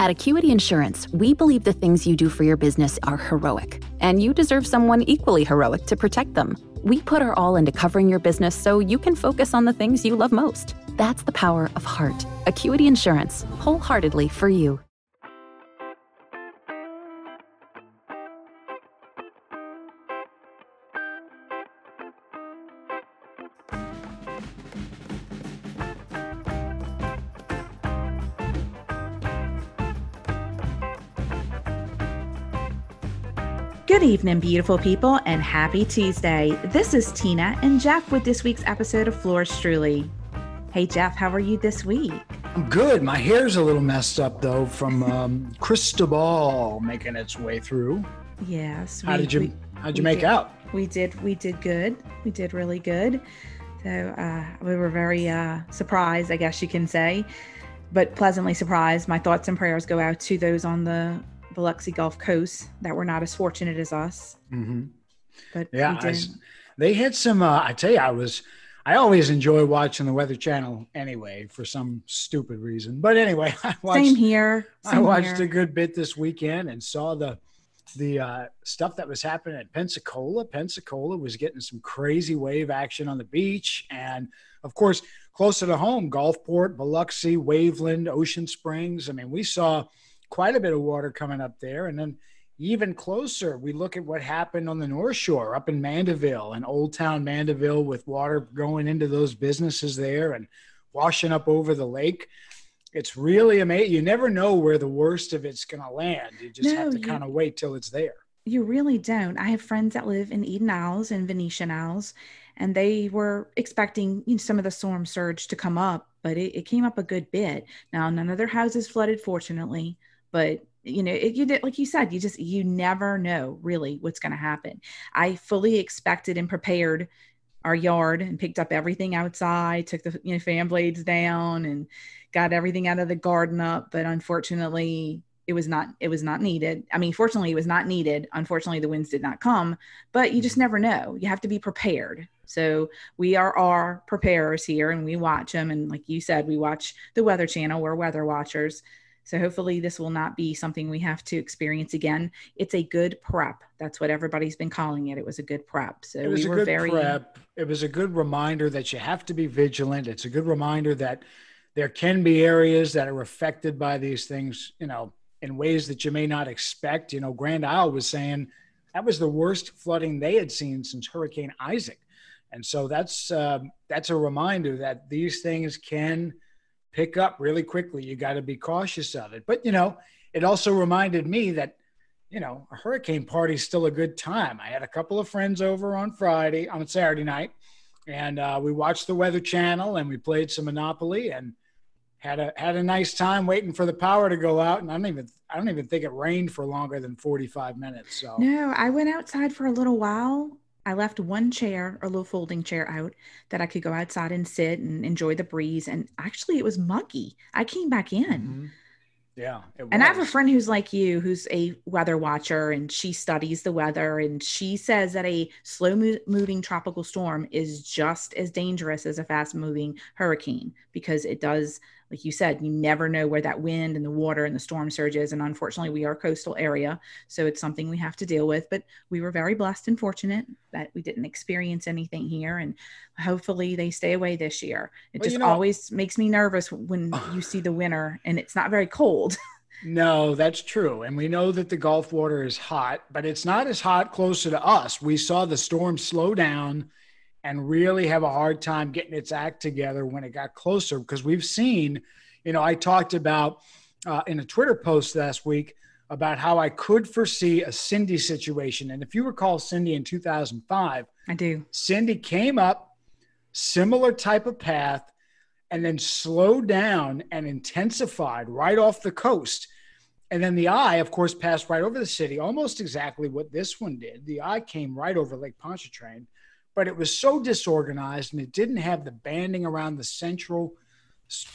At Acuity Insurance, we believe the things you do for your business are heroic, and you deserve someone equally heroic to protect them. We put our all into covering your business so you can focus on the things you love most. That's the power of heart. Acuity Insurance, wholeheartedly for you. Evening, beautiful people, and happy Tuesday. This is Tina and Jeff with this week's episode of Fleurs Truly. Hey, Jeff, how are you this week? I'm good. My hair's a little messed up though from um, Cristobal making its way through. Yes. How did you we, How'd you make did- out? We did. We did good. We did really good. So uh, we were very uh, surprised, I guess you can say, but pleasantly surprised. My thoughts and prayers go out to those on the Biloxi Gulf Coast that were not as fortunate as us. hmm But Yeah, I they had some. Uh, I tell you, I was. I always enjoy watching the Weather Channel anyway for some stupid reason. But anyway, I watched. Same here. I watched here. a good bit this weekend and saw the the uh, stuff that was happening at Pensacola. Pensacola was getting some crazy wave action on the beach, and of course, closer to home, Gulfport, Biloxi, Waveland, Ocean Springs. I mean, we saw quite a bit of water coming up there, and then even closer, we look at what happened on the North Shore, up in Mandeville and Old Town Mandeville, with water going into those businesses there and washing up over the lake it's really amazing. You never know where the worst of it's going to land. You just No, have to kind of wait till it's there. You really don't. I have friends that live in Eden Isles and Venetian Isles, and they were expecting you know, some of the storm surge to come up, but it, it came up a good bit. Now, none of their houses flooded, fortunately, but you know, it, you did, like you said, you just you never know really what's going to happen. I fully expected and prepared our yard and picked up everything outside, took the you know fan blades down, and got everything out of the garden up. But unfortunately, it was not it was not needed. I mean fortunately it was not needed. Unfortunately the winds did not come but you just mm-hmm. never know. You have to be prepared. So we are our preparers here and we watch them and like you said we watch the weather channel. We're weather watchers so hopefully this will not be something we have to experience again it's a good prep that's what everybody's been calling it it was a good prep so It was we a were good very prep. It was a good reminder that you have to be vigilant. It's a good reminder that there can be areas that are affected by these things, you know, in ways that you may not expect. You know, Grand Isle was saying that was the worst flooding they had seen since Hurricane Isaac. And so that's um, that's a reminder that these things can pick up really quickly. You got to be cautious of it. But you know, it also reminded me that you know a hurricane party is still a good time. I had a couple of friends over on Friday on Saturday night, and uh, we watched the Weather Channel and we played some Monopoly and had a had a nice time waiting for the power to go out. And I don't even I don't even think it rained for longer than forty five minutes. So No, I went outside for a little while. I left one chair, a little folding chair out that I could go outside and sit and enjoy the breeze. And actually, it was muggy. I came back in. Mhm. yeah, it And I have a friend who's like you, who's a weather watcher, and she studies the weather. And she says that a slow mo- moving tropical storm is just as dangerous as a fast moving hurricane because it does, like you said, you never know where that wind and the water and the storm surges. And unfortunately, we are a coastal area. So it's something we have to deal with. But we were very blessed and fortunate that we didn't experience anything here. And hopefully they stay away this year. It Well, just you know- always makes me nervous when you see the winter and it's not very cold. No, that's true. And we know that the Gulf water is hot, but it's not as hot closer to us. We saw the storm slow down and really have a hard time getting its act together when it got closer because we've seen, you know, I talked about uh, in a Twitter post last week about how I could foresee a Cindy situation. And if you recall Cindy in 2005, I do. Cindy came up, similar type of path, and then slowed down and intensified right off the coast. And then the eye, of course, passed right over the city, almost exactly what this one did. The eye came right over Lake Pontchartrain, but it was so disorganized and it didn't have the banding around the central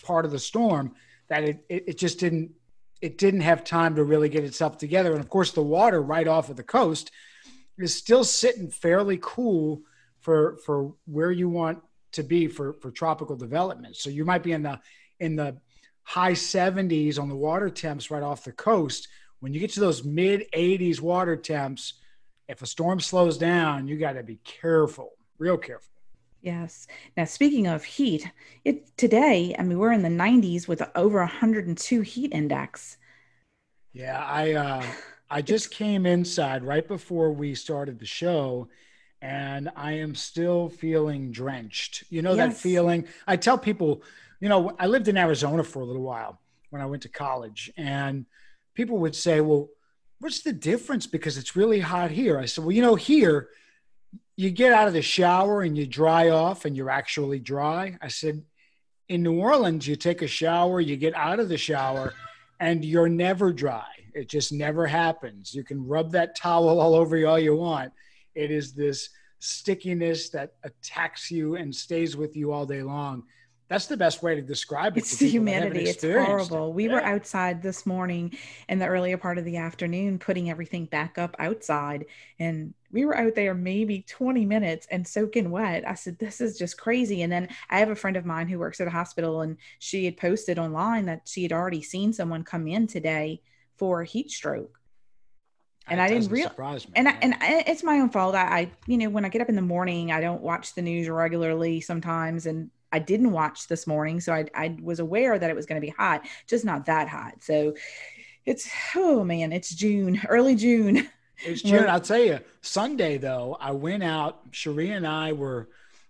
part of the storm that it, it, it just didn't it didn't have time to really get itself together. And of course, the water right off of the coast is still sitting fairly cool for for where you want to be for for tropical development. So you might be in the in the high 70s on the water temps right off the coast. When you get to those mid 80s water temps, if a storm slows down, you got to be careful, real careful. Yes. Now, speaking of heat, it today, I mean, we're in the 90s with over 102 heat index. Yeah, I uh, I just came inside right before we started the show, and I am still feeling drenched. You know yes. that feeling. I tell people, you know, I lived in Arizona for a little while when I went to college, and people would say, "Well, what's the difference? Because it's really hot here." I said, "Well, you know, here." you get out of the shower and you dry off and you're actually dry. I said, in New Orleans, you take a shower, you get out of the shower, and you're never dry. It just never happens. You can rub that towel all over you all you want. It is this stickiness that attacks you and stays with you all day long that's the best way to describe it. It's the humanity. It's horrible. We yeah. were outside this morning in the earlier part of the afternoon, putting everything back up outside. And we were out there maybe 20 minutes and soaking wet. I said, This is just crazy. And then I have a friend of mine who works at a hospital, and she had posted online that she had already seen someone come in today for a heat stroke and I didn't realize. And I, and I, it's my own fault. I, I, you know, when I get up in the morning, I don't watch the news regularly sometimes, and I didn't watch this morning, so I, I was aware that it was going to be hot, just not that hot. So it's oh man, it's June, early June. It's June. I'll tell you, Sunday though, I went out. Cherie and I were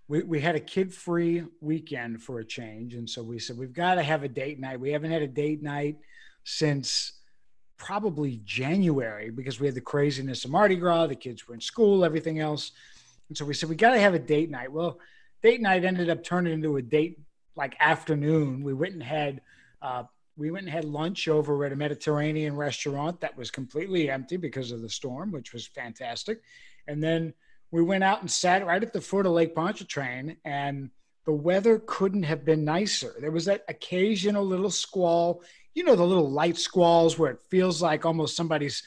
we, we had a kid free weekend for a change. And so we said, we've got to have a date night. We haven't had a date night since probably January because we had the craziness of Mardi Gras, the kids were in school, everything else. And so we said, we got to have a date night. Well, date night ended up turning into a date like afternoon. We went and had uh, we went and had lunch over at a Mediterranean restaurant that was completely empty because of the storm, which was fantastic. And then we went out and sat right at the foot of Lake Pontchartrain, and the weather couldn't have been nicer. There was that occasional little squall, you know, the little light squalls where it feels like almost somebody's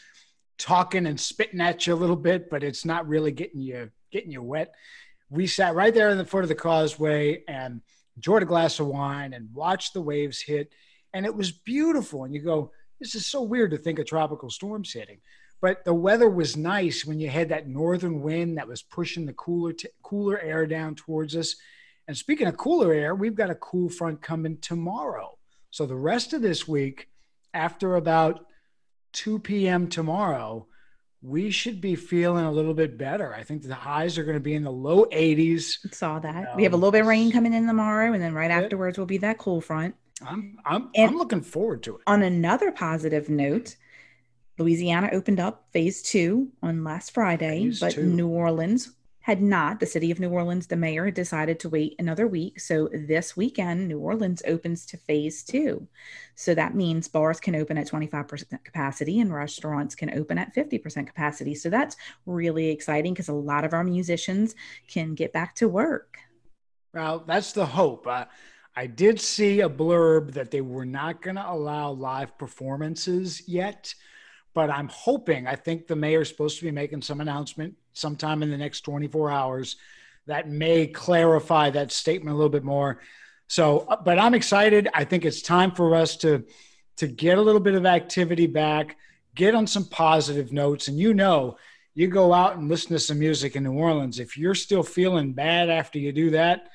talking and spitting at you a little bit, but it's not really getting you getting you wet we sat right there in the foot of the causeway and enjoyed a glass of wine and watched the waves hit. And it was beautiful. And you go, this is so weird to think of tropical storms hitting. But the weather was nice when you had that northern wind that was pushing the cooler, t- cooler air down towards us. And speaking of cooler air, we've got a cool front coming tomorrow. So the rest of this week, after about 2 p.m. tomorrow, we should be feeling a little bit better. I think the highs are going to be in the low 80s. Saw that. You know, we have a little bit of rain coming in tomorrow, and then right afterwards will be that cool front. I'm I'm and I'm looking forward to it. On another positive note, Louisiana opened up phase two on last Friday, phase but two. New Orleans had not, the city of New Orleans, the mayor decided to wait another week. So this weekend, New Orleans opens to phase two. So that means bars can open at 25% capacity and restaurants can open at 50% capacity. So that's really exciting because a lot of our musicians can get back to work. Well, that's the hope. Uh, I did see a blurb that they were not going to allow live performances yet but I'm hoping, I think the mayor's supposed to be making some announcement sometime in the next 24 hours that may clarify that statement a little bit more. So, uh, but I'm excited. I think it's time for us to to get a little bit of activity back, get on some positive notes. And you know, you go out and listen to some music in New Orleans. If you're still feeling bad after you do that,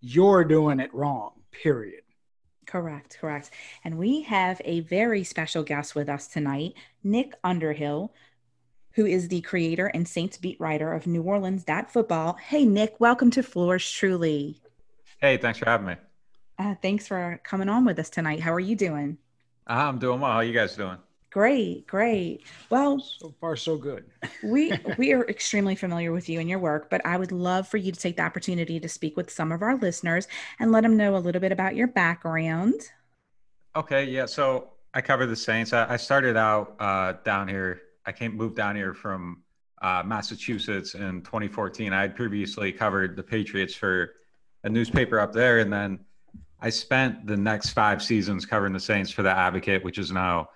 you're doing it wrong. Period. Correct, correct. And we have a very special guest with us tonight, Nick Underhill, who is the creator and Saints beat writer of New Orleans dot Football. Hey, Nick, welcome to Fleurs Truly. Hey, thanks for having me. Uh, thanks for coming on with us tonight. How are you doing? I'm doing well. How are you guys doing? Great, great. Well, so far so good. we we are extremely familiar with you and your work, but I would love for you to take the opportunity to speak with some of our listeners and let them know a little bit about your background. Okay, yeah. So I cover the Saints. I, I started out uh, down here. I came moved down here from uh, Massachusetts in 2014. I had previously covered the Patriots for a newspaper up there, and then I spent the next five seasons covering the Saints for the Advocate, which is now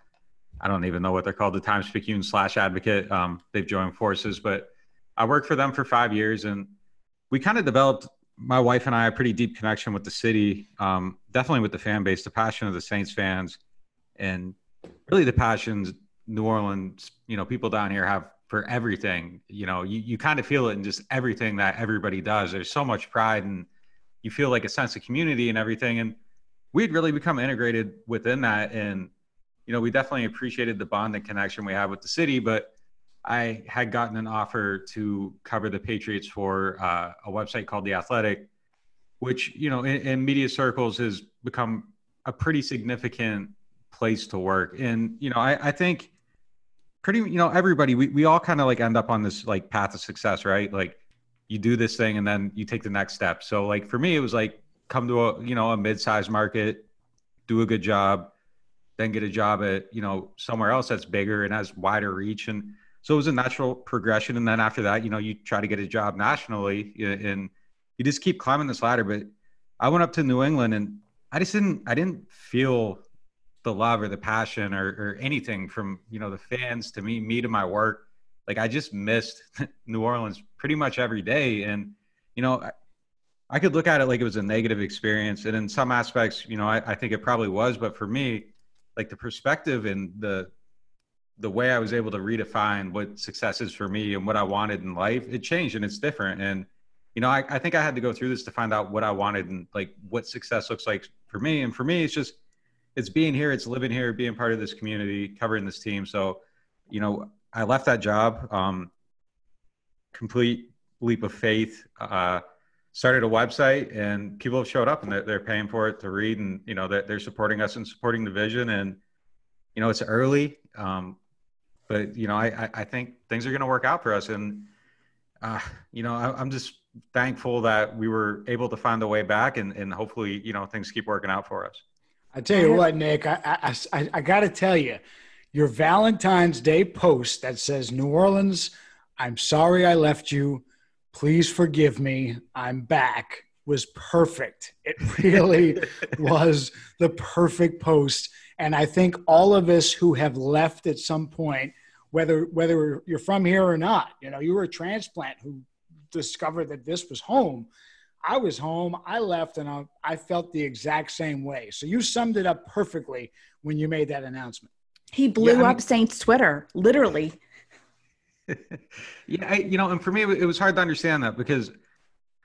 I don't even know what they're called, the Times Picayune slash Advocate. Um, they've joined forces, but I worked for them for five years, and we kind of developed my wife and I a pretty deep connection with the city, um, definitely with the fan base, the passion of the Saints fans, and really the passions New Orleans, you know, people down here have for everything. You know, you, you kind of feel it in just everything that everybody does. There's so much pride and you feel like a sense of community and everything. And we'd really become integrated within that. And, you know, we definitely appreciated the bond and connection we have with the city, but I had gotten an offer to cover the Patriots for uh, a website called The Athletic, which, you know, in, in media circles has become a pretty significant place to work. And, you know, I, I think pretty, you know, everybody, we, we all kind of like end up on this like path of success, right? Like you do this thing and then you take the next step. So like for me, it was like come to a, you know, a mid-sized market, do a good job, then get a job at, you know, somewhere else that's bigger and has wider reach. And, so it was a natural progression. And then after that, you know, you try to get a job nationally and you just keep climbing this ladder. But I went up to New England and I just didn't, I didn't feel the love or the passion or, or anything from, you know, the fans to me, me to my work. Like I just missed New Orleans pretty much every day. And, you know, I, I could look at it like it was a negative experience. And in some aspects, you know, I, I think it probably was, but for me, like the perspective and the the way I was able to redefine what success is for me and what I wanted in life, it changed and it's different. And, you know, I, I think I had to go through this to find out what I wanted and like what success looks like for me. And for me, it's just, it's being here, it's living here, being part of this community, covering this team. So, you know, I left that job, um, complete leap of faith, uh, started a website and people have showed up and they're, they're paying for it to read and, you know, they're, they're supporting us and supporting the vision. And, you know, it's early. Um, but you know, I I think things are going to work out for us, and uh, you know, I, am just thankful that we were able to find a way back, and and hopefully, you know, things keep working out for us. I tell you what, Nick, I I, I, I got to tell you, your Valentine's Day post that says New Orleans, I'm sorry I left you. Please forgive me. I'm back was perfect. It really was the perfect post. And I think all of us who have left at some point whether whether you're from here or not. You know, you were a transplant who discovered that this was home. I was home. I left, and I, I felt the exact same way. So you summed it up perfectly when you made that announcement. He blew yeah, up mean, Saints Twitter, literally. yeah, I, you know, and for me, it was hard to understand that because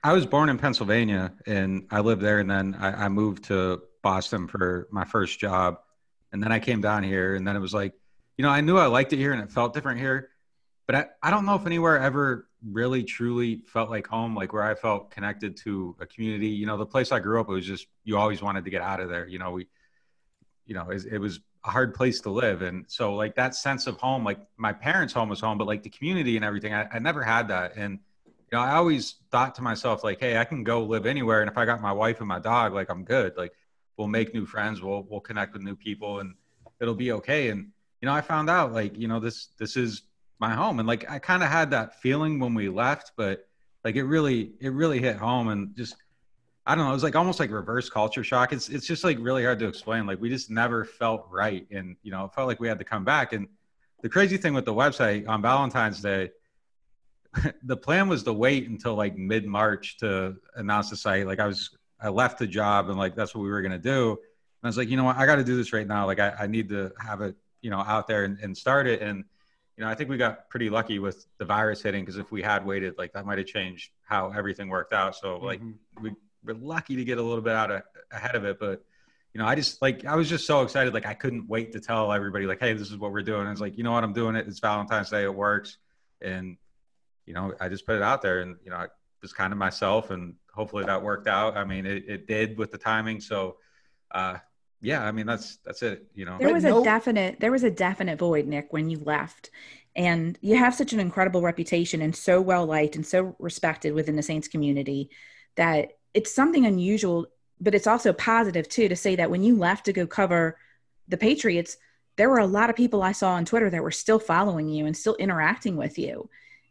I was born in Pennsylvania and I lived there, and then I, I moved to Boston for my first job, and then I came down here, and then it was like you know, I knew I liked it here and it felt different here, but I, I don't know if anywhere ever really truly felt like home, like where I felt connected to a community. You know, the place I grew up, it was just, you always wanted to get out of there. You know, we, you know, it, it was a hard place to live. And so like that sense of home, like my parents' home was home, but like the community and everything, I, I never had that. And, you know, I always thought to myself, like, hey, I can go live anywhere. And if I got my wife and my dog, like I'm good. Like we'll make new friends, we'll we'll connect with new people and it'll be okay. And you know, I found out like, you know, this this is my home. And like I kind of had that feeling when we left, but like it really it really hit home and just I don't know, it was like almost like reverse culture shock. It's it's just like really hard to explain. Like we just never felt right. And you know, it felt like we had to come back. And the crazy thing with the website on Valentine's Day, the plan was to wait until like mid March to announce the site. Like I was I left the job and like that's what we were gonna do. And I was like, you know what, I gotta do this right now. Like I, I need to have it you know out there and, and start it and you know i think we got pretty lucky with the virus hitting because if we had waited like that might have changed how everything worked out so like mm-hmm. we were lucky to get a little bit out of, ahead of it but you know i just like i was just so excited like i couldn't wait to tell everybody like hey this is what we're doing. And it's like you know what? I'm doing it. It's valentine's day. It works. And you know i just put it out there and you know i was kind of myself and hopefully that worked out. I mean it, it did with the timing. So uh yeah, I mean that's that's it. You know, there was a definite there was a definite void, Nick, when you left, and you have such an incredible reputation and so well liked and so respected within the Saints community that it's something unusual, but it's also positive too to say that when you left to go cover the Patriots, there were a lot of people I saw on Twitter that were still following you and still interacting with you,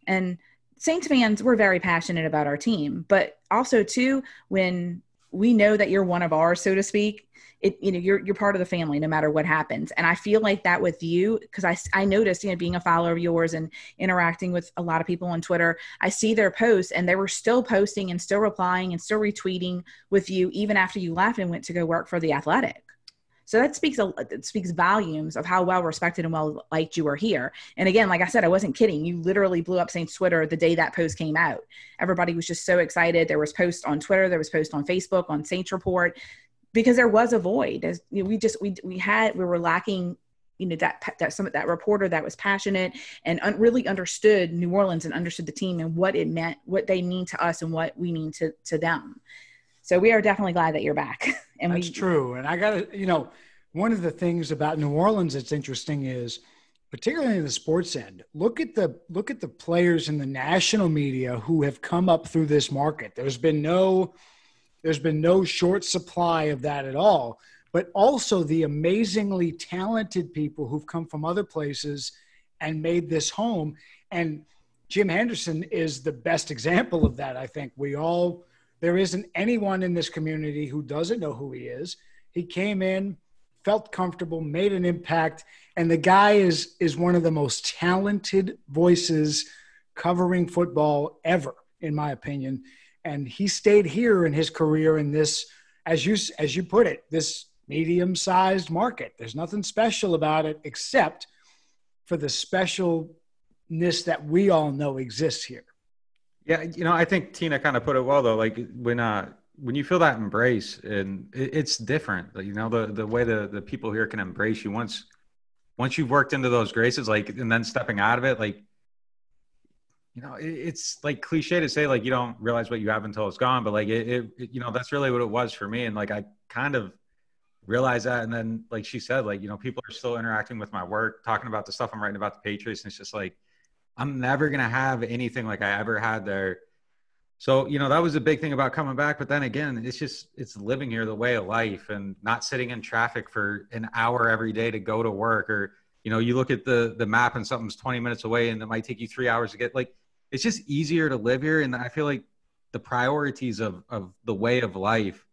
and Saints fans were very passionate about our team, but also too when we know that you're one of ours, so to speak. It, you know, you're, you're part of the family no matter what happens. And I feel like that with you, because I, I noticed, you know, being a follower of yours and interacting with a lot of people on Twitter, I see their posts and they were still posting and still replying and still retweeting with you even after you left and went to go work for the athletic. So that speaks it speaks volumes of how well respected and well liked you are here. And again, like I said, I wasn't kidding. You literally blew up Saints Twitter the day that post came out. Everybody was just so excited. There was post on Twitter, there was post on Facebook, on Saints Report, because there was a void. As you know, we just we we had we were lacking you know that that some that reporter that was passionate and un- really understood New Orleans and understood the team and what it meant, what they mean to us and what we mean to to them. So we are definitely glad that you're back. And that's we, true. And I got to, you know, one of the things about New Orleans that's interesting is, particularly in the sports end, look at the look at the players in the national media who have come up through this market. There's been no, there's been no short supply of that at all. But also the amazingly talented people who've come from other places and made this home. And Jim Henderson is the best example of that. I think we all there isn't anyone in this community who doesn't know who he is. He came in, felt comfortable, made an impact, and the guy is is one of the most talented voices covering football ever, in my opinion. And he stayed here in his career in this, as you as you put it, this medium-sized market. There's nothing special about it except for the specialness that we all know exists here. Yeah, you know, I think Tina kind of put it well though. Like when uh when you feel that embrace, and it, it's different. You know, the the way the the people here can embrace you once once you've worked into those graces, like and then stepping out of it, like you know, it, it's like cliche to say like you don't realize what you have until it's gone, but like it, it, it you know that's really what it was for me, and like I kind of realized that and then like she said like you know people are still interacting with my work talking about the stuff i'm writing about the patriots and it's just like I'm never gonna have anything like I ever had there. So, you know, that was a big thing about coming back. But then again, it's just it's living here the way of life and not sitting in traffic for an hour every day to go to work. Or, you know, you look at the the map and something's 20 minutes away and it might take you three hours to get like it's just easier to live here. And I feel like the priorities of of the way of life.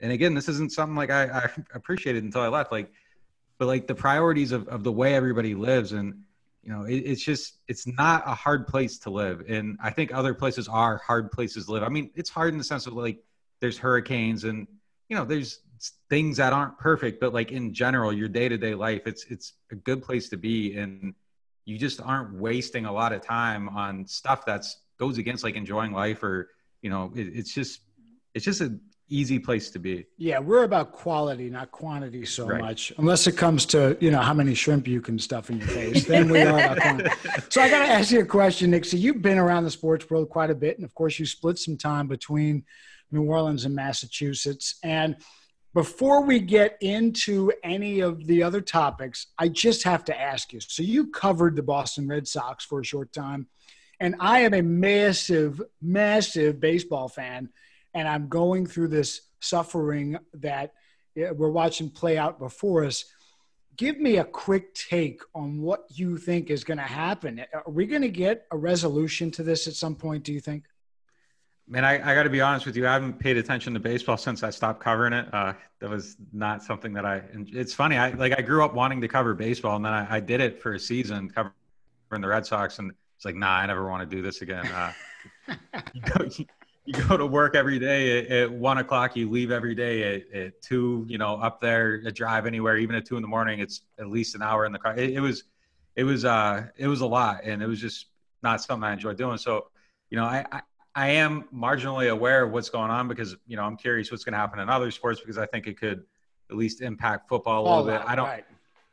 And again, this isn't something like I, I appreciated until I left. Like, but like the priorities of, of the way everybody lives and you know it, it's just it's not a hard place to live and i think other places are hard places to live i mean it's hard in the sense of like there's hurricanes and you know there's things that aren't perfect but like in general your day-to-day life it's it's a good place to be and you just aren't wasting a lot of time on stuff that's goes against like enjoying life or you know it, it's just it's just an easy place to be. Yeah, we're about quality, not quantity so right. much. Unless it comes to you know how many shrimp you can stuff in your face, then we are about quantity. So I got to ask you a question, Nick. So you've been around the sports world quite a bit, and of course you split some time between New Orleans and Massachusetts. And before we get into any of the other topics, I just have to ask you. So you covered the Boston Red Sox for a short time. And I am a massive, massive baseball fan and I'm going through this suffering that we're watching play out before us. Give me a quick take on what you think is going to happen. Are we going to get a resolution to this at some point, do you think? Man, I, I got to be honest with you. I haven't paid attention to baseball since I stopped covering it. Uh, that was not something that I. It's funny. I like I grew up wanting to cover baseball, and then I, I did it for a season covering the Red Sox, and it's like, nah, I never want to do this again. Uh, you, go, you go to work every day at, at one o'clock. You leave every day at, at, two. You know, up there, a drive anywhere, even at two in the morning. It's at least an hour in the car. It, it was, it was, uh, it was a lot, and it was just not something I enjoyed doing. So, you know, I, I, I am marginally aware of what's going on because you know I'm curious what's going to happen in other sports because I think it could at least impact football a little bit. I don't. Right.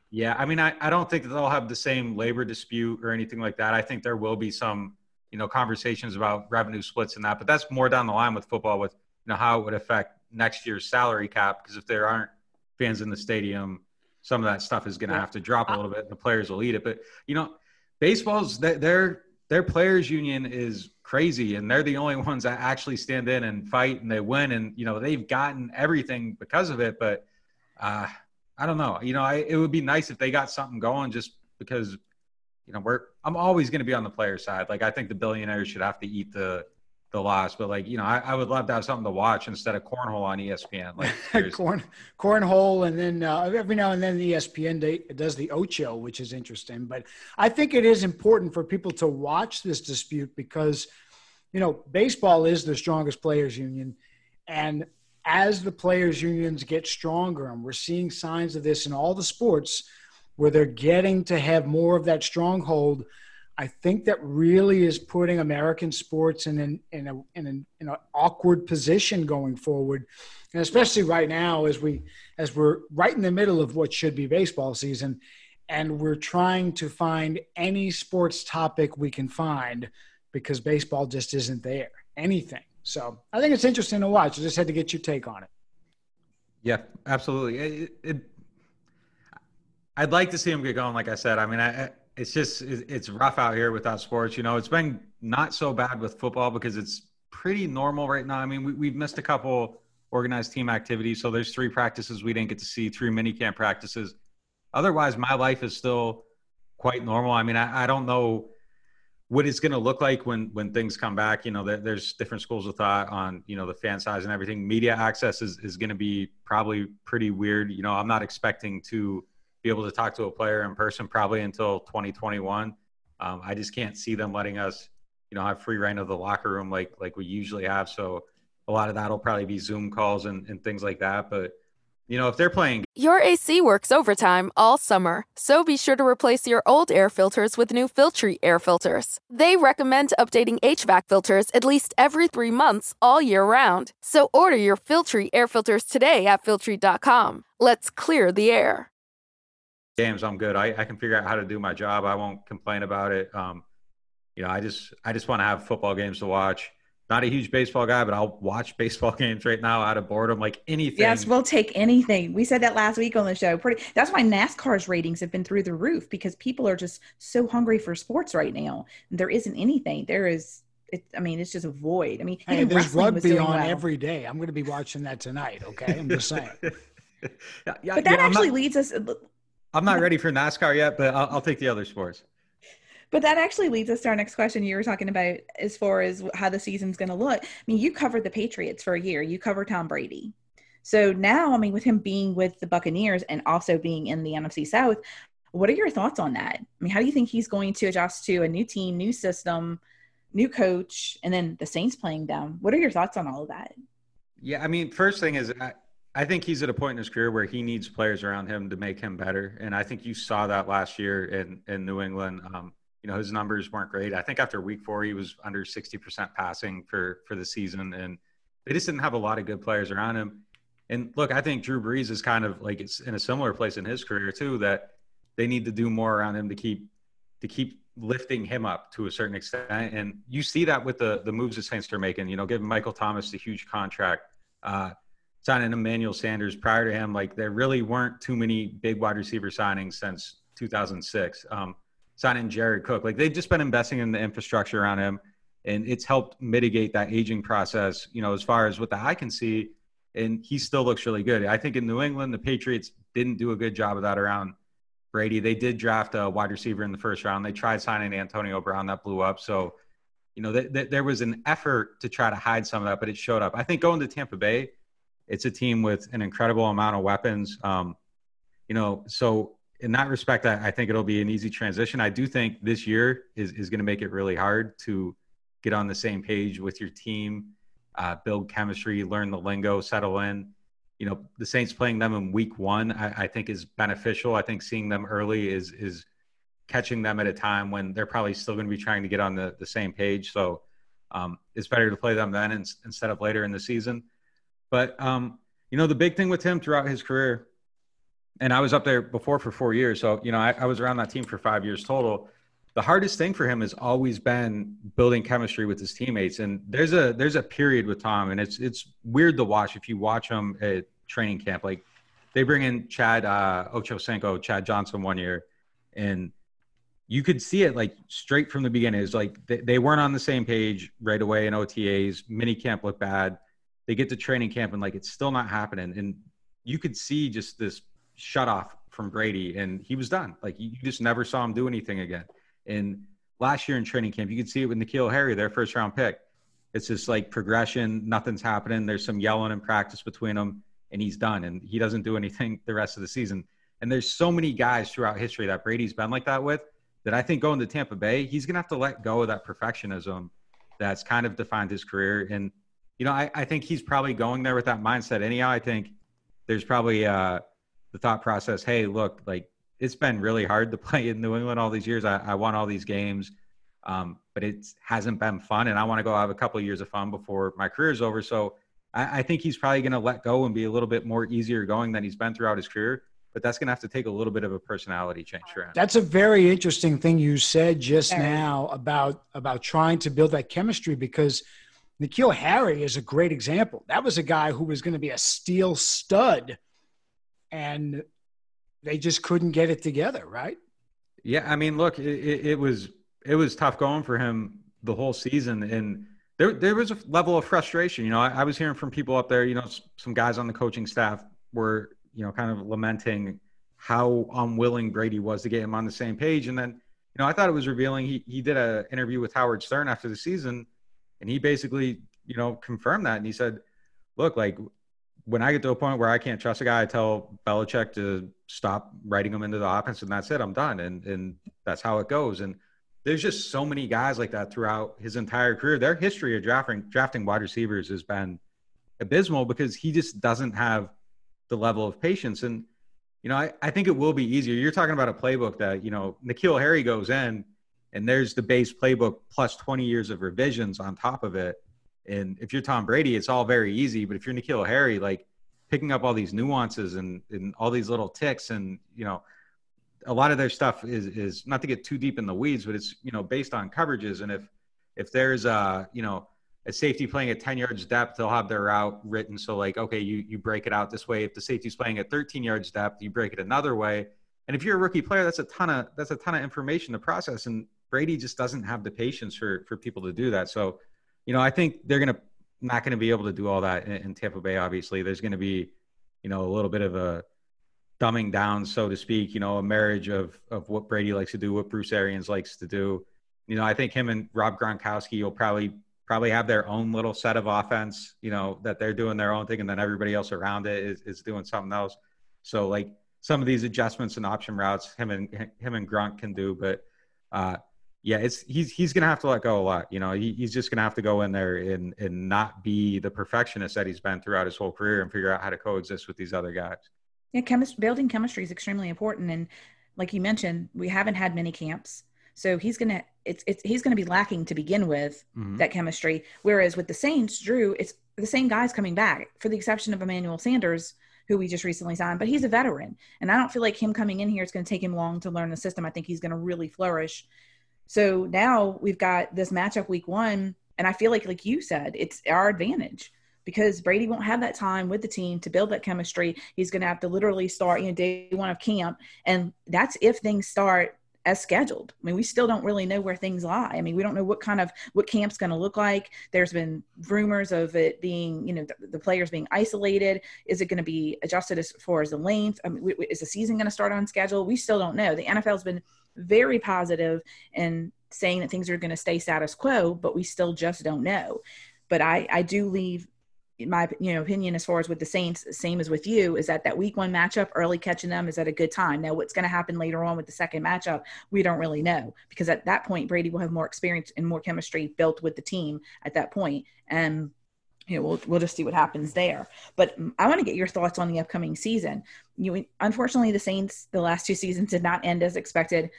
Yeah, I mean, I, I don't think that they'll have the same labor dispute or anything like that. I think there will be some you know conversations about revenue splits and that but that's more down the line with football with you know how it would affect next year's salary cap because if there aren't fans in the stadium some of that stuff is going to have to drop a little bit and the players will eat it but you know baseball's their their players union is crazy and they're the only ones that actually stand in and fight and they win and you know they've gotten everything because of it but uh i don't know you know I, it would be nice if they got something going just because you know we're I'm always going to be on the player side. Like I think the billionaires should have to eat the the loss, but like you know, I, I, would love to have something to watch instead of cornhole on ESPN. Like corn cornhole, and then uh, every now and then the ESPN does the Ocho, which is interesting. But I think it is important for people to watch this dispute because you know baseball is the strongest players union, and as the players unions get stronger, and we're seeing signs of this in all the sports where they're getting to have more of that stronghold I think that really is putting American sports in an in a in an, in an awkward position going forward, and especially right now as we as we're right in the middle of what should be baseball season, and we're trying to find any sports topic we can find because baseball just isn't there. Anything. So I think it's interesting to watch. I just had to get your take on it. Yeah, absolutely. It, it, I'd like to see him get going. Like I said, I mean, I it's just it's rough out here without sports. You know, it's been not so bad with football because it's pretty normal right now. I mean, we, we've missed a couple organized team activities, so there's three practices we didn't get to see, three mini camp practices. Otherwise, my life is still quite normal. I mean, I, I don't know what it's going to look like when when things come back. You know, there, there's different schools of thought on you know the fan size and everything. Media access is is going to be probably pretty weird. You know, I'm not expecting to be able to talk to a player in person probably until 2021. Um, I just can't see them letting us, you know, have free reign of the locker room like like we usually have. So a lot of that'll probably be Zoom calls and, and things like that. But you know, if they're playing, your AC works overtime all summer, so be sure to replace your old air filters with new Filtry air filters. They recommend updating HVAC filters at least every three months all year round. So order your Filtry air filters today at Filtry.com. Let's clear the air games, I'm good. I, I can figure out how to do my job. I won't complain about it. Um, you know, I just I just want to have football games to watch. Not a huge baseball guy, but I'll watch baseball games right now out of boredom, like anything. Yes, we'll take anything. We said that last week on the show. Pretty. That's why NASCAR's ratings have been through the roof because people are just so hungry for sports right now. There isn't anything. There is. It, I mean, it's just a void. I mean, hey, there's rugby on well. every day. I'm going to be watching that tonight. Okay, I'm just saying. yeah, yeah, but that yeah, actually not, leads us I'm not ready for NASCAR yet, but I'll, I'll take the other sports. But that actually leads us to our next question. You were talking about as far as how the season's going to look. I mean, you covered the Patriots for a year. You covered Tom Brady. So now, I mean, with him being with the Buccaneers and also being in the NFC South, what are your thoughts on that? I mean, how do you think he's going to adjust to a new team, new system, new coach, and then the Saints playing down? What are your thoughts on all of that? Yeah, I mean, first thing is I think he's at a point in his career where he needs players around him to make him better, and I think you saw that last year in in New England. Um, you know, his numbers weren't great. I think after Week Four, he was under sixty percent passing for for the season, and they just didn't have a lot of good players around him. And look, I think Drew Brees is kind of like it's in a similar place in his career too. That they need to do more around him to keep to keep lifting him up to a certain extent. And you see that with the the moves the Saints are making. You know, giving Michael Thomas the huge contract. Uh, signing Emmanuel Sanders prior to him, like there really weren't too many big wide receiver signings since 2006. Um, signing Jared Cook, like they've just been investing in the infrastructure around him, and it's helped mitigate that aging process. You know, as far as what the eye can see, and he still looks really good. I think in New England, the Patriots didn't do a good job of that around Brady. They did draft a wide receiver in the first round. They tried signing Antonio Brown, that blew up. So, you know, th- th- there was an effort to try to hide some of that, but it showed up. I think going to Tampa Bay it's a team with an incredible amount of weapons. Um, you know, so in that respect, I, I, think it'll be an easy transition. I do think this year is, is going to make it really hard to get on the same page with your team, uh, build chemistry, learn the lingo, settle in. You know, the Saints playing them in week one, I, I think is beneficial. I think seeing them early is is catching them at a time when they're probably still going to be trying to get on the, the same page. So um, it's better to play them then in, instead of later in the season. But um, you know, the big thing with him throughout his career, and I was up there before for four years, so you know, I, I was around that team for five years total. The hardest thing for him has always been building chemistry with his teammates. And there's a there's a period with Tom, and it's it's weird to watch if you watch him at training camp. Like they bring in Chad uh, Ochocinco, Chad Johnson one year, and you could see it like straight from the beginning. It's like they, they weren't on the same page right away in OTAs. Mini camp looked bad they get to training camp and like it's still not happening. And you could see just this shut off from Brady and he was done. Like you just never saw him do anything again. And last year in training camp, you could see it with N'Keal Harry, their first round pick. it's just like progression. Nothing's happening. There's some yelling in practice between them, and he's done. And he doesn't do anything the rest of the season. And there's so many guys throughout history that Brady's been like that with that I think going to Tampa Bay, he's going to have to let go of that perfectionism that's kind of defined his career. And, you know, I, I think he's probably going there with that mindset anyhow. I think there's probably uh, the thought process hey, look, like it's been really hard to play in New England all these years. I, I won all these games, um, but it hasn't been fun. And I want to go have a couple of years of fun before my career is over. So I, I think he's probably going to let go and be a little bit more easier going than he's been throughout his career but that's going to have to take a little bit of a personality change for him. That's a very interesting thing you said just now about about trying to build that chemistry because N'Keal Harry is a great example. That was a guy who was going to be a steel stud, and they just couldn't get it together, right? Yeah, I mean, look, it, it was it was tough going for him the whole season, and there there was a level of frustration. You know, I, I was hearing from people up there. You know, some guys on the coaching staff were you know, kind of lamenting how unwilling Brady was to get him on the same page. And then, you know, I thought it was revealing. He he did an interview with Howard Stern after the season, and he basically, you know, confirmed that. And he said, "Look, like when I get to a point where I can't trust a guy, I tell Belichick to stop writing him into the offense, and that's it. I'm done. And and that's how it goes. And there's just so many guys like that throughout his entire career. Their history of drafting drafting wide receivers has been abysmal because he just doesn't have the level of patience. And, you know, I, I think it will be easier. You're talking about a playbook that, you know, N'Keal Harry goes in and there's the base playbook plus 20 years of revisions on top of it. And if you're Tom Brady, it's all very easy. But if you're N'Keal Harry, like picking up all these nuances and, and all these little ticks and, you know, a lot of their stuff is is not to get too deep in the weeds, but it's you know based on coverages. And if if there's a, you know a safety playing at 10 yards depth, they'll have their route written. So like, okay, you, you break it out this way. If the safety's playing at 13 yards depth, you break it another way. And if you're a rookie player, that's a ton of, that's a ton of information to process. And Brady just doesn't have the patience for, for people to do that. So, you know, I think they're to, not going to be able to do all that in, in Tampa Bay. Obviously there's going to be, you know, a little bit of a dumbing down, so to speak, you know, a marriage of, of what Brady likes to do, what Bruce Arians likes to do. You know, I think him and Rob Gronkowski will probably probably have their own little set of offense, you know, that they're doing their own thing and then everybody else around it is, is doing something else. So like some of these adjustments and option routes him and him and Gronk can do, but uh, yeah, it's he's he's gonna have to let go a lot. You know, he, he's just gonna have to go in there and and not be the perfectionist that he's been throughout his whole career and figure out how to coexist with these other guys. Yeah, chemist building chemistry is extremely important, and like you mentioned, we haven't had many camps. So he's gonna it's it's he's gonna be lacking to begin with mm-hmm. that chemistry. Whereas with the Saints, Drew, it's the same guys coming back, for the exception of Emmanuel Sanders, who we just recently signed, but he's a veteran. And I don't feel like him coming in here is going to take him long to learn the system. I think he's going to really flourish. So now we've got this matchup week one. And I feel like, like you said, it's our advantage because Brady won't have that time with the team to build that chemistry. He's going to have to literally start, you know, day one of camp. And that's if things start as scheduled. I mean, we still don't really know where things lie. I mean, we don't know what kind of what camp's going to look like. There's been rumors of it being, you know, the, the players being isolated. Is it going to be adjusted as far as the length? I mean, is the season going to start on schedule? We still don't know. The NFL's been very and saying that things are going to stay status quo, but we still just don't know. But I, I do leave my you know opinion as far as with the Saints, same as with you, is that that week one matchup, early catching them is at a good time. Now, what's going to happen later on with the second matchup, we don't really know because at that point Brady will have more experience and more chemistry built with the team at that point, and you know we'll we'll just see what happens there. But I want to get your thoughts on the upcoming season. You unfortunately the Saints the last two seasons did not end as expected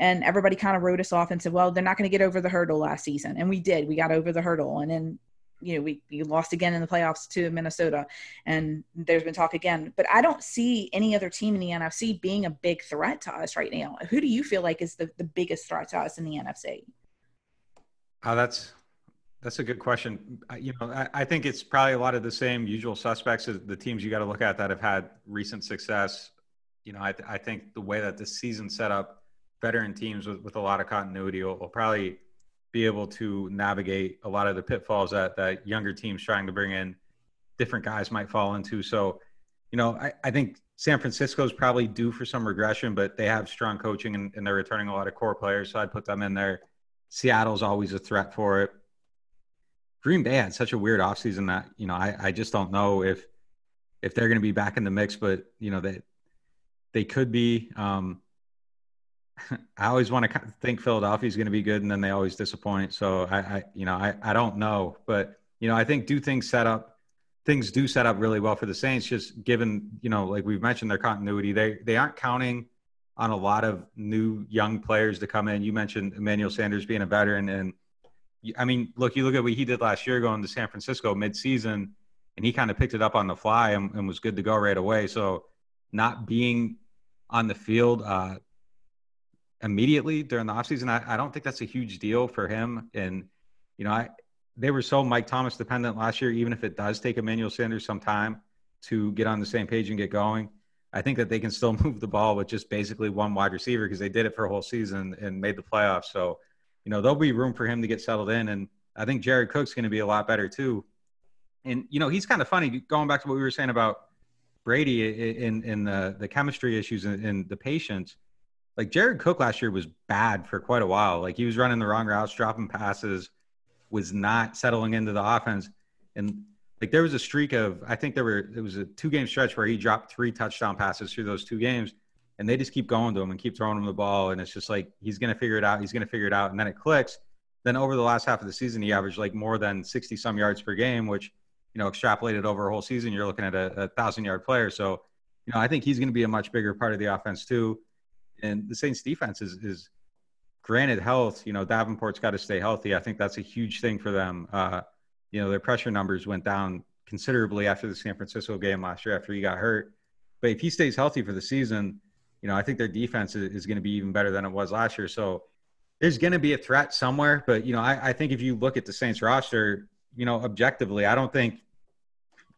and everybody kind of wrote us off and said, well, they're not going to get over the hurdle last season. And we did. We got over the hurdle. And then you know, we, we lost again in the playoffs to Minnesota, and there's been talk again. But I don't see any other team in the NFC being a big threat to us right now. Who do you feel like is the, the biggest threat to us in the NFC? Oh, uh, that's that's a good question. You know, I, I think it's probably a lot of the same usual suspects as the teams you got to look at that have had recent success. You know, I, I think the way that this season set up, veteran teams with, with a lot of continuity will, will probably be able to navigate a lot of the pitfalls that that younger teams trying to bring in different guys might fall into. So, you know, I, I think San Francisco is probably due for some regression, but they have strong coaching and, and, they're returning a lot of core players. So I'd put them in there. Seattle's always a threat for it. Green Bay had such a weird offseason that, you know, I, I just don't know if if they're going to be back in the mix, but you know, they they could be. Um, I always want to think Philadelphia is going to be good, and then they always disappoint. So I, I, you know, I, I don't know, but you know, I think do things set up, things do set up really well for the Saints. Just given, you know, like we've mentioned their continuity, they they aren't counting on a lot of new young players to come in. You mentioned Emmanuel Sanders being a veteran, and I mean, look, you look at what he did last year going to San Francisco midseason, and he kind of picked it up on the fly and, and was good to go right away. So not being on the field uh, immediately during the offseason, I, I don't think that's a huge deal for him. And, you know, I, they were so Mike Thomas dependent last year, even if it does take Emmanuel Sanders some time to get on the same page and get going. I think that they can still move the ball with just basically one wide receiver because they did it for a whole season and made the playoffs. So, you know, there'll be room for him to get settled in. And I think Jared Cook's going to be a lot better too. And, you know, he's kind of funny going back to what we were saying about Brady in in the the chemistry issues and, and the patience. Like Jared Cook last year was bad for quite a while. Like he was running the wrong routes, dropping passes, was not settling into the offense. And like there was a streak of I think there were it was a two game stretch where he dropped three touchdown passes through those two games, and they just keep going to him and keep throwing him the ball, and it's just like he's gonna figure it out. He's gonna figure it out, and then it clicks. Then over the last half of the season, he averaged like more than sixty some yards per game, which you know, extrapolated over a whole season, you're looking at a, a thousand yard player. So, you know, I think he's going to be a much bigger part of the offense too. And the Saints defense is, is granted health, you know, Davenport's got to stay healthy. I think that's a huge thing for them. Uh, you know, their pressure numbers went down considerably after the San Francisco game last year after he got hurt. But if he stays healthy for the season, you know, I think their defense is, is going to be even better than it was last year. So there's going to be a threat somewhere. But, you know, I, I think if you look at the Saints roster, you know, objectively, I don't think,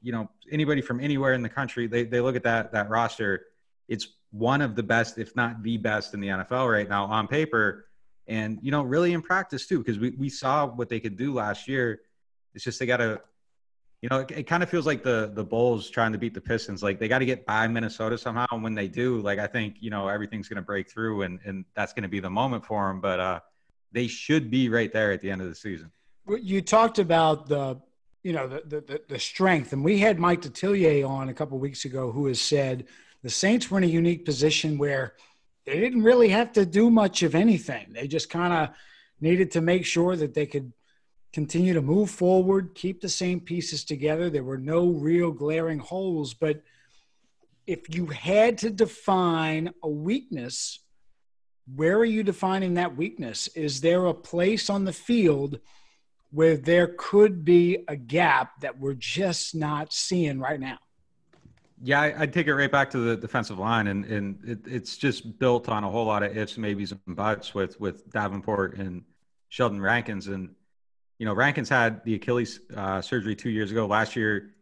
you know, anybody from anywhere in the country, they, they look at that, that roster. It's one of the best, if not the best in the NFL right now on paper. And, you know, really in practice too, because we, we saw what they could do last year. It's just they got to, you know, it, it kind of feels like the the Bulls trying to beat the Pistons. Like they got to get by Minnesota somehow. And when they do, like I think, you know, everything's going to break through and, and that's going to be the moment for them. But uh, they should be right there at the end of the season you talked about the you know the, the the strength and we had mike detillier on a couple weeks ago who has said the saints were in a unique position where they didn't really have to do much of anything they just kind of needed to make sure that they could continue to move forward keep the same pieces together there were no real glaring holes but if you had to define a weakness where are you defining that weakness is there a place on the field where there could be a gap that we're just not seeing right now. Yeah, I'd take it right back to the defensive line, and and it, it's just built on a whole lot of ifs, maybes, and buts with with Davenport and Sheldon Rankins, and you know Rankins had the Achilles uh, surgery two years ago. Last year,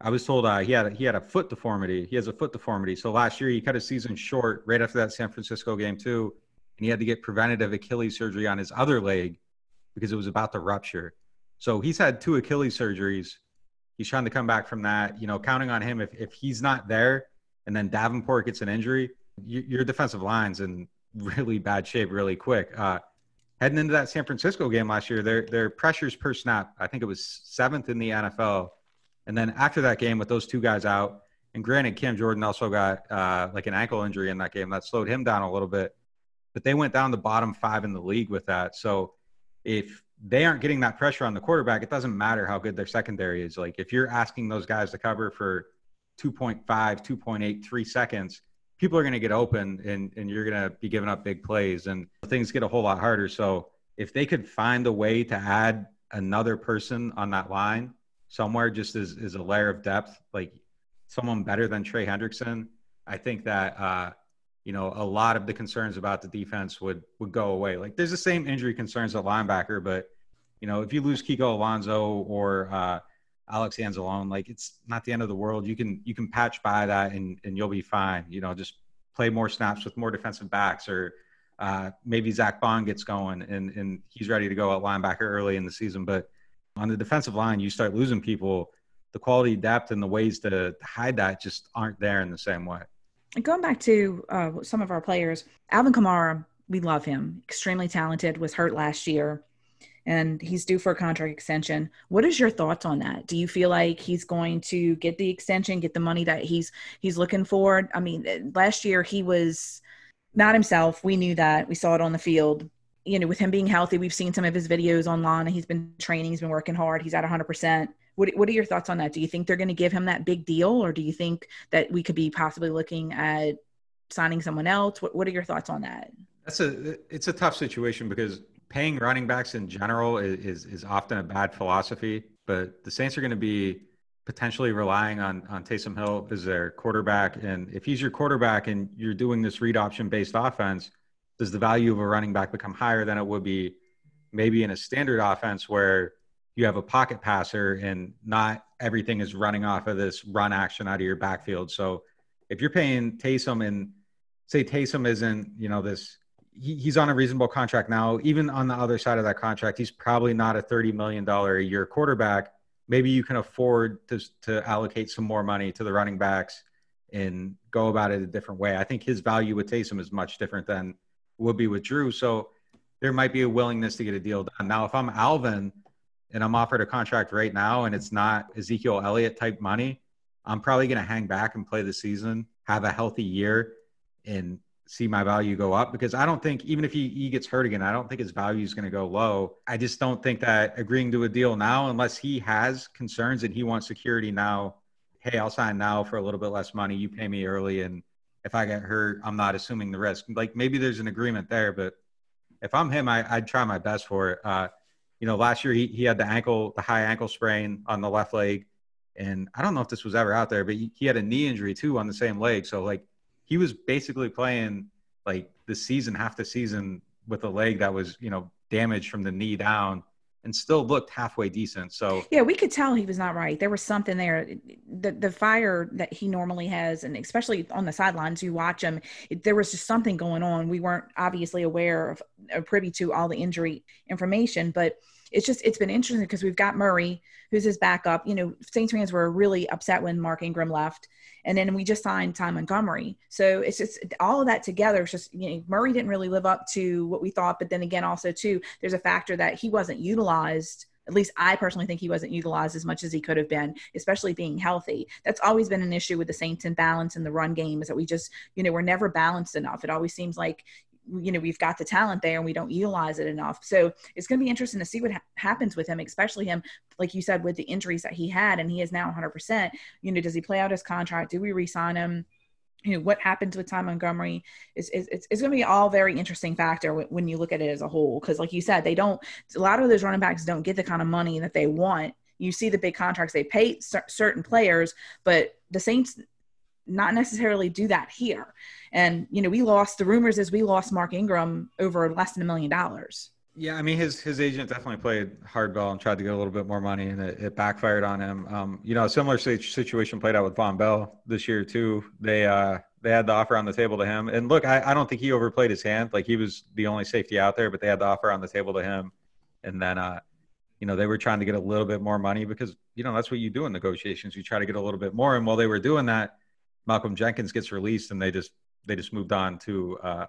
I was told uh, he had a, he had a foot deformity. He has a foot deformity, so last year he cut his season short right after that San Francisco game too, and he had to get preventative Achilles surgery on his other leg because it was about to rupture. So he's had two Achilles surgeries. He's trying to come back from that. You know, counting on him if if he's not there, and then Davenport gets an injury, you, your defensive line's in really bad shape really quick. Uh, heading into that San Francisco game last year, their their pressures per snap, I think it was seventh in the NFL. And then after that game, with those two guys out, and granted, Cam Jordan also got uh, like an ankle injury in that game that slowed him down a little bit. But they went down the bottom five in the league with that. So if they aren't getting that pressure on the quarterback, it doesn't matter how good their secondary is. Like if you're asking those guys to cover for 2.5, 2.8, three seconds, people are going to get open and, and you're going to be giving up big plays and things get a whole lot harder. So if they could find a way to add another person on that line somewhere just as, as a layer of depth, like someone better than Trey Hendrickson, I think that uh, you know, a lot of the concerns about the defense would would go away. Like there's the same injury concerns at linebacker, but you know, if you lose Kiko Alonso or uh, Alex Anzalone, like it's not the end of the world. You can you can patch by that and and you'll be fine. You know, just play more snaps with more defensive backs or uh, maybe Zack Baun gets going and and he's ready to go at linebacker early in the season. But on the defensive line, you start losing people. The quality depth and the ways to hide that just aren't there in the same way And going back to uh, some of our players, Alvin Kamara, we love him. Extremely talented. Was hurt last year. And he's due for a contract extension. What is your thoughts on that? Do you feel like he's going to get the extension, get the money that he's he's looking for? I mean, eh, last year he was not himself. We knew that. We saw it on the field. You know, with him being healthy, we've seen some of his videos online he's been training, he's been working hard, he's at 100%. What, what are your thoughts on that? Do you think they're going to give him that big deal or do you think that we could be possibly looking at signing someone else? What, what are your thoughts on that? That's a it's a tough situation because paying running backs in general is, is, is often a bad philosophy. But the Saints are going to be potentially relying on on Taysom Hill as their quarterback, and if he's your quarterback and you're doing this read option based offense, does the value of a running back become higher than it would be maybe in a standard offense where you have a pocket passer and not everything is running off of this run action out of your backfield. So if you're paying Taysom and say Taysom isn't, you know, this he, he's on a reasonable contract now. Even on the other side of that contract, he's probably not a $30 million a year quarterback. Maybe you can afford to, to allocate some more money to the running backs and go about it a different way. I think his value with Taysom is much different than would be with Drew. So there might be a willingness to get a deal done. Now, if I'm Alvin and I'm offered a contract right now and it's not Ezekiel Elliott type money, I'm probably going to hang back and play the season, have a healthy year, and see my value go up because I don't think even if he, he gets hurt again, I don't think his value is going to go low. I just don't think that agreeing to a deal now, unless he has concerns and he wants security now, hey, I'll sign now for a little bit less money. You pay me early, and if I get hurt, I'm not assuming the risk. Like maybe there's an agreement there, but if I'm him, I, would try my best for it. Uh, you know, last year he, he had the ankle, the high ankle sprain on the left leg. And I don't know if this was ever out there, but he, he had a knee injury too on the same leg. So like he was basically playing like the season, half the season with a leg that was, you know, damaged from the knee down and still looked halfway decent. So yeah, we could tell he was not right. There was something there. The the fire that he normally has, and especially on the sidelines, you watch him. It, there was just something going on. We weren't obviously aware of, privy to all the injury information, but it's just it's been interesting because we've got Murray, who's his backup. You know, Saints fans were really upset when Mark Ingram left, and then we just signed Ty Montgomery. So it's just all of that together. It's just you know Murray didn't really live up to what we thought, but then again, also too, there's a factor that he wasn't utilized at least I personally think he wasn't utilized as much as he could have been, especially being healthy. That's always been an issue with the Saints and balance in the run game is that we just, you know, we're never balanced enough. It always seems like, you know we've got the talent there and we don't utilize it enough. So it's going to be interesting to see what ha- happens with him especially him like you said with the injuries that he had and he is now 100% you know does he play out his contract? Do we re-sign him? You know what happens with Ty Montgomery is, is it's, it's going to be all very interesting factor when, when you look at it as a whole. Because like you said they don't a lot of those running backs don't get the kind of money that they want. You see the big contracts they pay certain players but the Saints not necessarily do that here. And you know, we lost the rumors as we lost Mark Ingram over less than a million dollars. Yeah, I mean, his his agent definitely played hardball and tried to get a little bit more money, and it, it backfired on him. Um, you know, a similar situation played out with Vonn Bell this year too. They uh, they had the offer on the table to him, and look, I, I don't think he overplayed his hand. Like he was the only safety out there, but they had the offer on the table to him, and then uh, you know, they were trying to get a little bit more money because you know that's what you do in negotiations. You try to get a little bit more, and while they were doing that Malcolm Jenkins gets released and they just they just moved on to uh,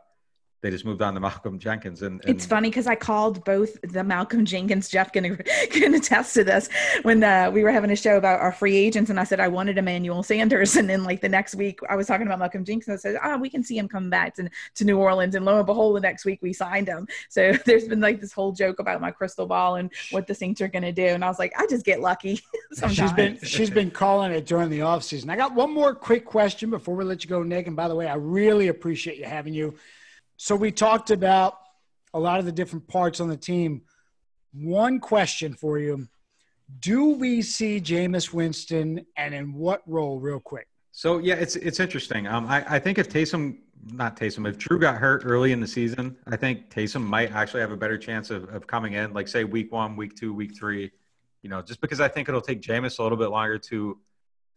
they just moved on to Malcolm Jenkins. And, and it's funny because I called both the Malcolm Jenkins. Jeff can can attest to this when uh, we were having a show about our free agents, and I said I wanted Emmanuel Sanders, and then like the next week I was talking about Malcolm Jenkins. I said, "Ah, oh, we can see him come back to, to New Orleans," and lo and behold, the next week we signed him. So there's been like this whole joke about my crystal ball and what the Saints are going to do, and I was like, I just get lucky. she's been she's been calling it during the offseason. I got one more quick question before we let you go, Nick. And by the way, I really appreciate you having you so we talked about a lot of the different parts on the team. One question for you. Do we see Jameis Winston and in what role real quick? So yeah, it's it's interesting. Um, I, I think if Taysom, not Taysom, if Drew got hurt early in the season, I think Taysom might actually have a better chance of, of coming in, like say week one, week two, week three. You know, just because I think it'll take Jameis a little bit longer to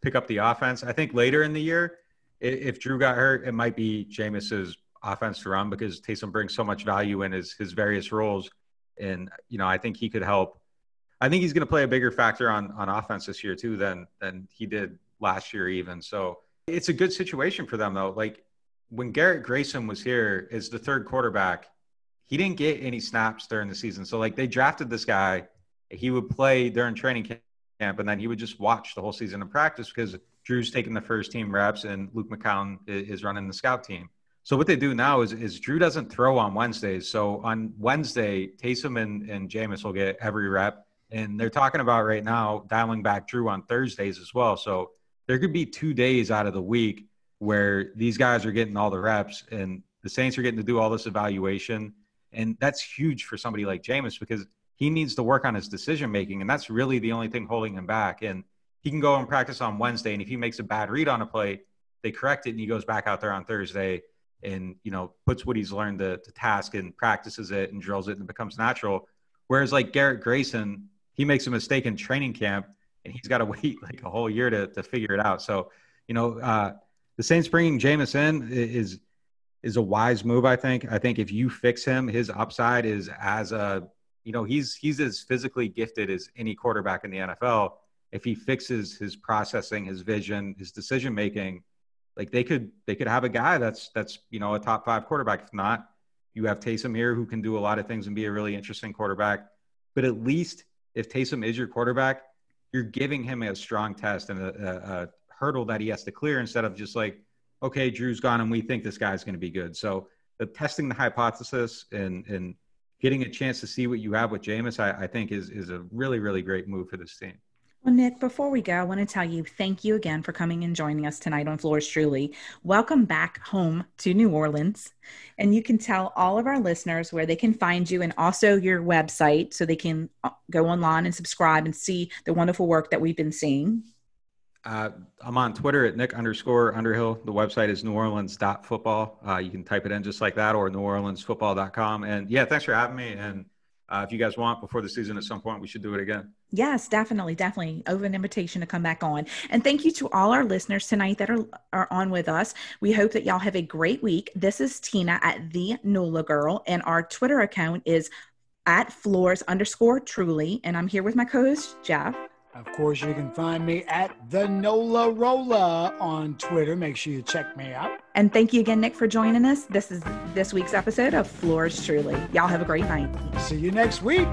pick up the offense. I think later in the year, if Drew got hurt, it might be Jameis's offense to run because Taysom brings so much value in his his various roles, and you know I think he could help. I think he's going to play a bigger factor on on offense this year too than than he did last year even. So it's a good situation for them though. Like when Garrett Grayson was here as the third quarterback, he didn't get any snaps during the season. So like they drafted this guy, he would play during training camp, and then he would just watch the whole season of practice because Drew's taking the first team reps and Luke McCown is running the scout team. So what they do now is, is Drew doesn't throw on Wednesdays. So on Wednesday, Taysom and, and Jameis will get every rep. And they're talking about right now dialing back Drew on Thursdays as well. So there could be two days out of the week where these guys are getting all the reps and the Saints are getting to do all this evaluation. And that's huge for somebody like Jameis because he needs to work on his decision making. And that's really the only thing holding him back. And he can go and practice on Wednesday. And if he makes a bad read on a play, they correct it and he goes back out there on Thursday and you know puts what he's learned to, to task and practices it and drills it and becomes natural. Whereas like Garrett Grayson, he makes a mistake in training camp and he's got to wait like a whole year to, to figure it out. So, you know, uh, the Saints bringing Jameis in is is a wise move. I think. I think if you fix him, his upside is as a you know he's he's as physically gifted as any quarterback in the NFL. If he fixes his processing, his vision, his decision making, like they could they could have a guy that's that's you know a top five quarterback. If not, you have Taysom here who can do a lot of things and be a really interesting quarterback. But at least if Taysom is your quarterback, you're giving him a strong test and a, a, a hurdle that he has to clear instead of just like, okay, Drew's gone and we think this guy's going to be good. So the testing the hypothesis and and getting a chance to see what you have with Jameis, I, I think is is a really really great move for this team. Well, Nick, before we go, I want to tell you thank you again for coming and joining us tonight on Fleurs Truly. Welcome back home to New Orleans. And you can tell all of our listeners where they can find you and also your website so they can uh, go online and subscribe and see the wonderful work that we've been seeing. Uh, I'm on Twitter at Nick underscore Underhill. The website is New Orleans.football. Uh, you can type it in just like that or New Orleansfootball.com. And yeah, thanks for having me. And uh, if you guys want before the season at some point, we should do it again. Yes, definitely, definitely. Over an invitation to come back on. And thank you to all our listeners tonight that are, are on with us. We hope that y'all have a great week. This is Tina at the NOLA Girl, and our Twitter account is at fleurs underscore truly. And I'm here with my co-host Jeff. Of course, you can find me at the NOLA Rolla on Twitter. Make sure you check me out. And thank you again, Nick, for joining us. This is this week's episode of Fleurs Truly. Y'all have a great night. See you next week.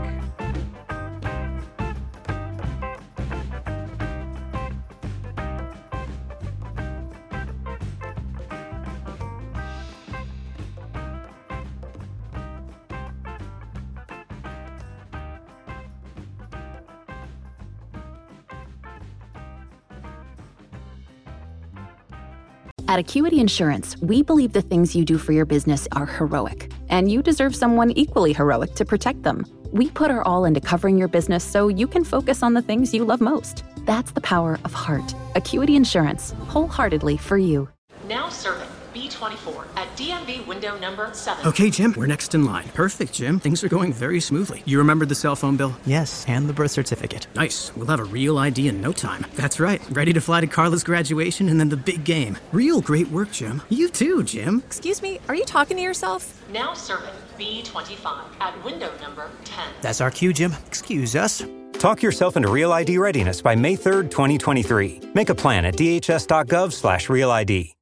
At Acuity Insurance, we believe the things you do for your business are heroic, and you deserve someone equally heroic to protect them. We put our all into covering your business so you can focus on the things you love most. That's the power of heart. Acuity Insurance, wholeheartedly for you. Now serving B24 at DMV window number 7. Okay, Jim, we're next in line. Perfect, Jim. Things are going very smoothly. You remember the cell phone bill? Yes, and the birth certificate. Nice. We'll have a real ID in no time. That's right. Ready to fly to Carla's graduation and then the big game. Real great work, Jim. You too, Jim. Excuse me, are you talking to yourself? Now serving B25 at window number 10. That's our cue, Jim. Excuse us. Talk yourself into Real ID readiness by May 3rd, 2023. Make a plan at dhs.gov slash real ID.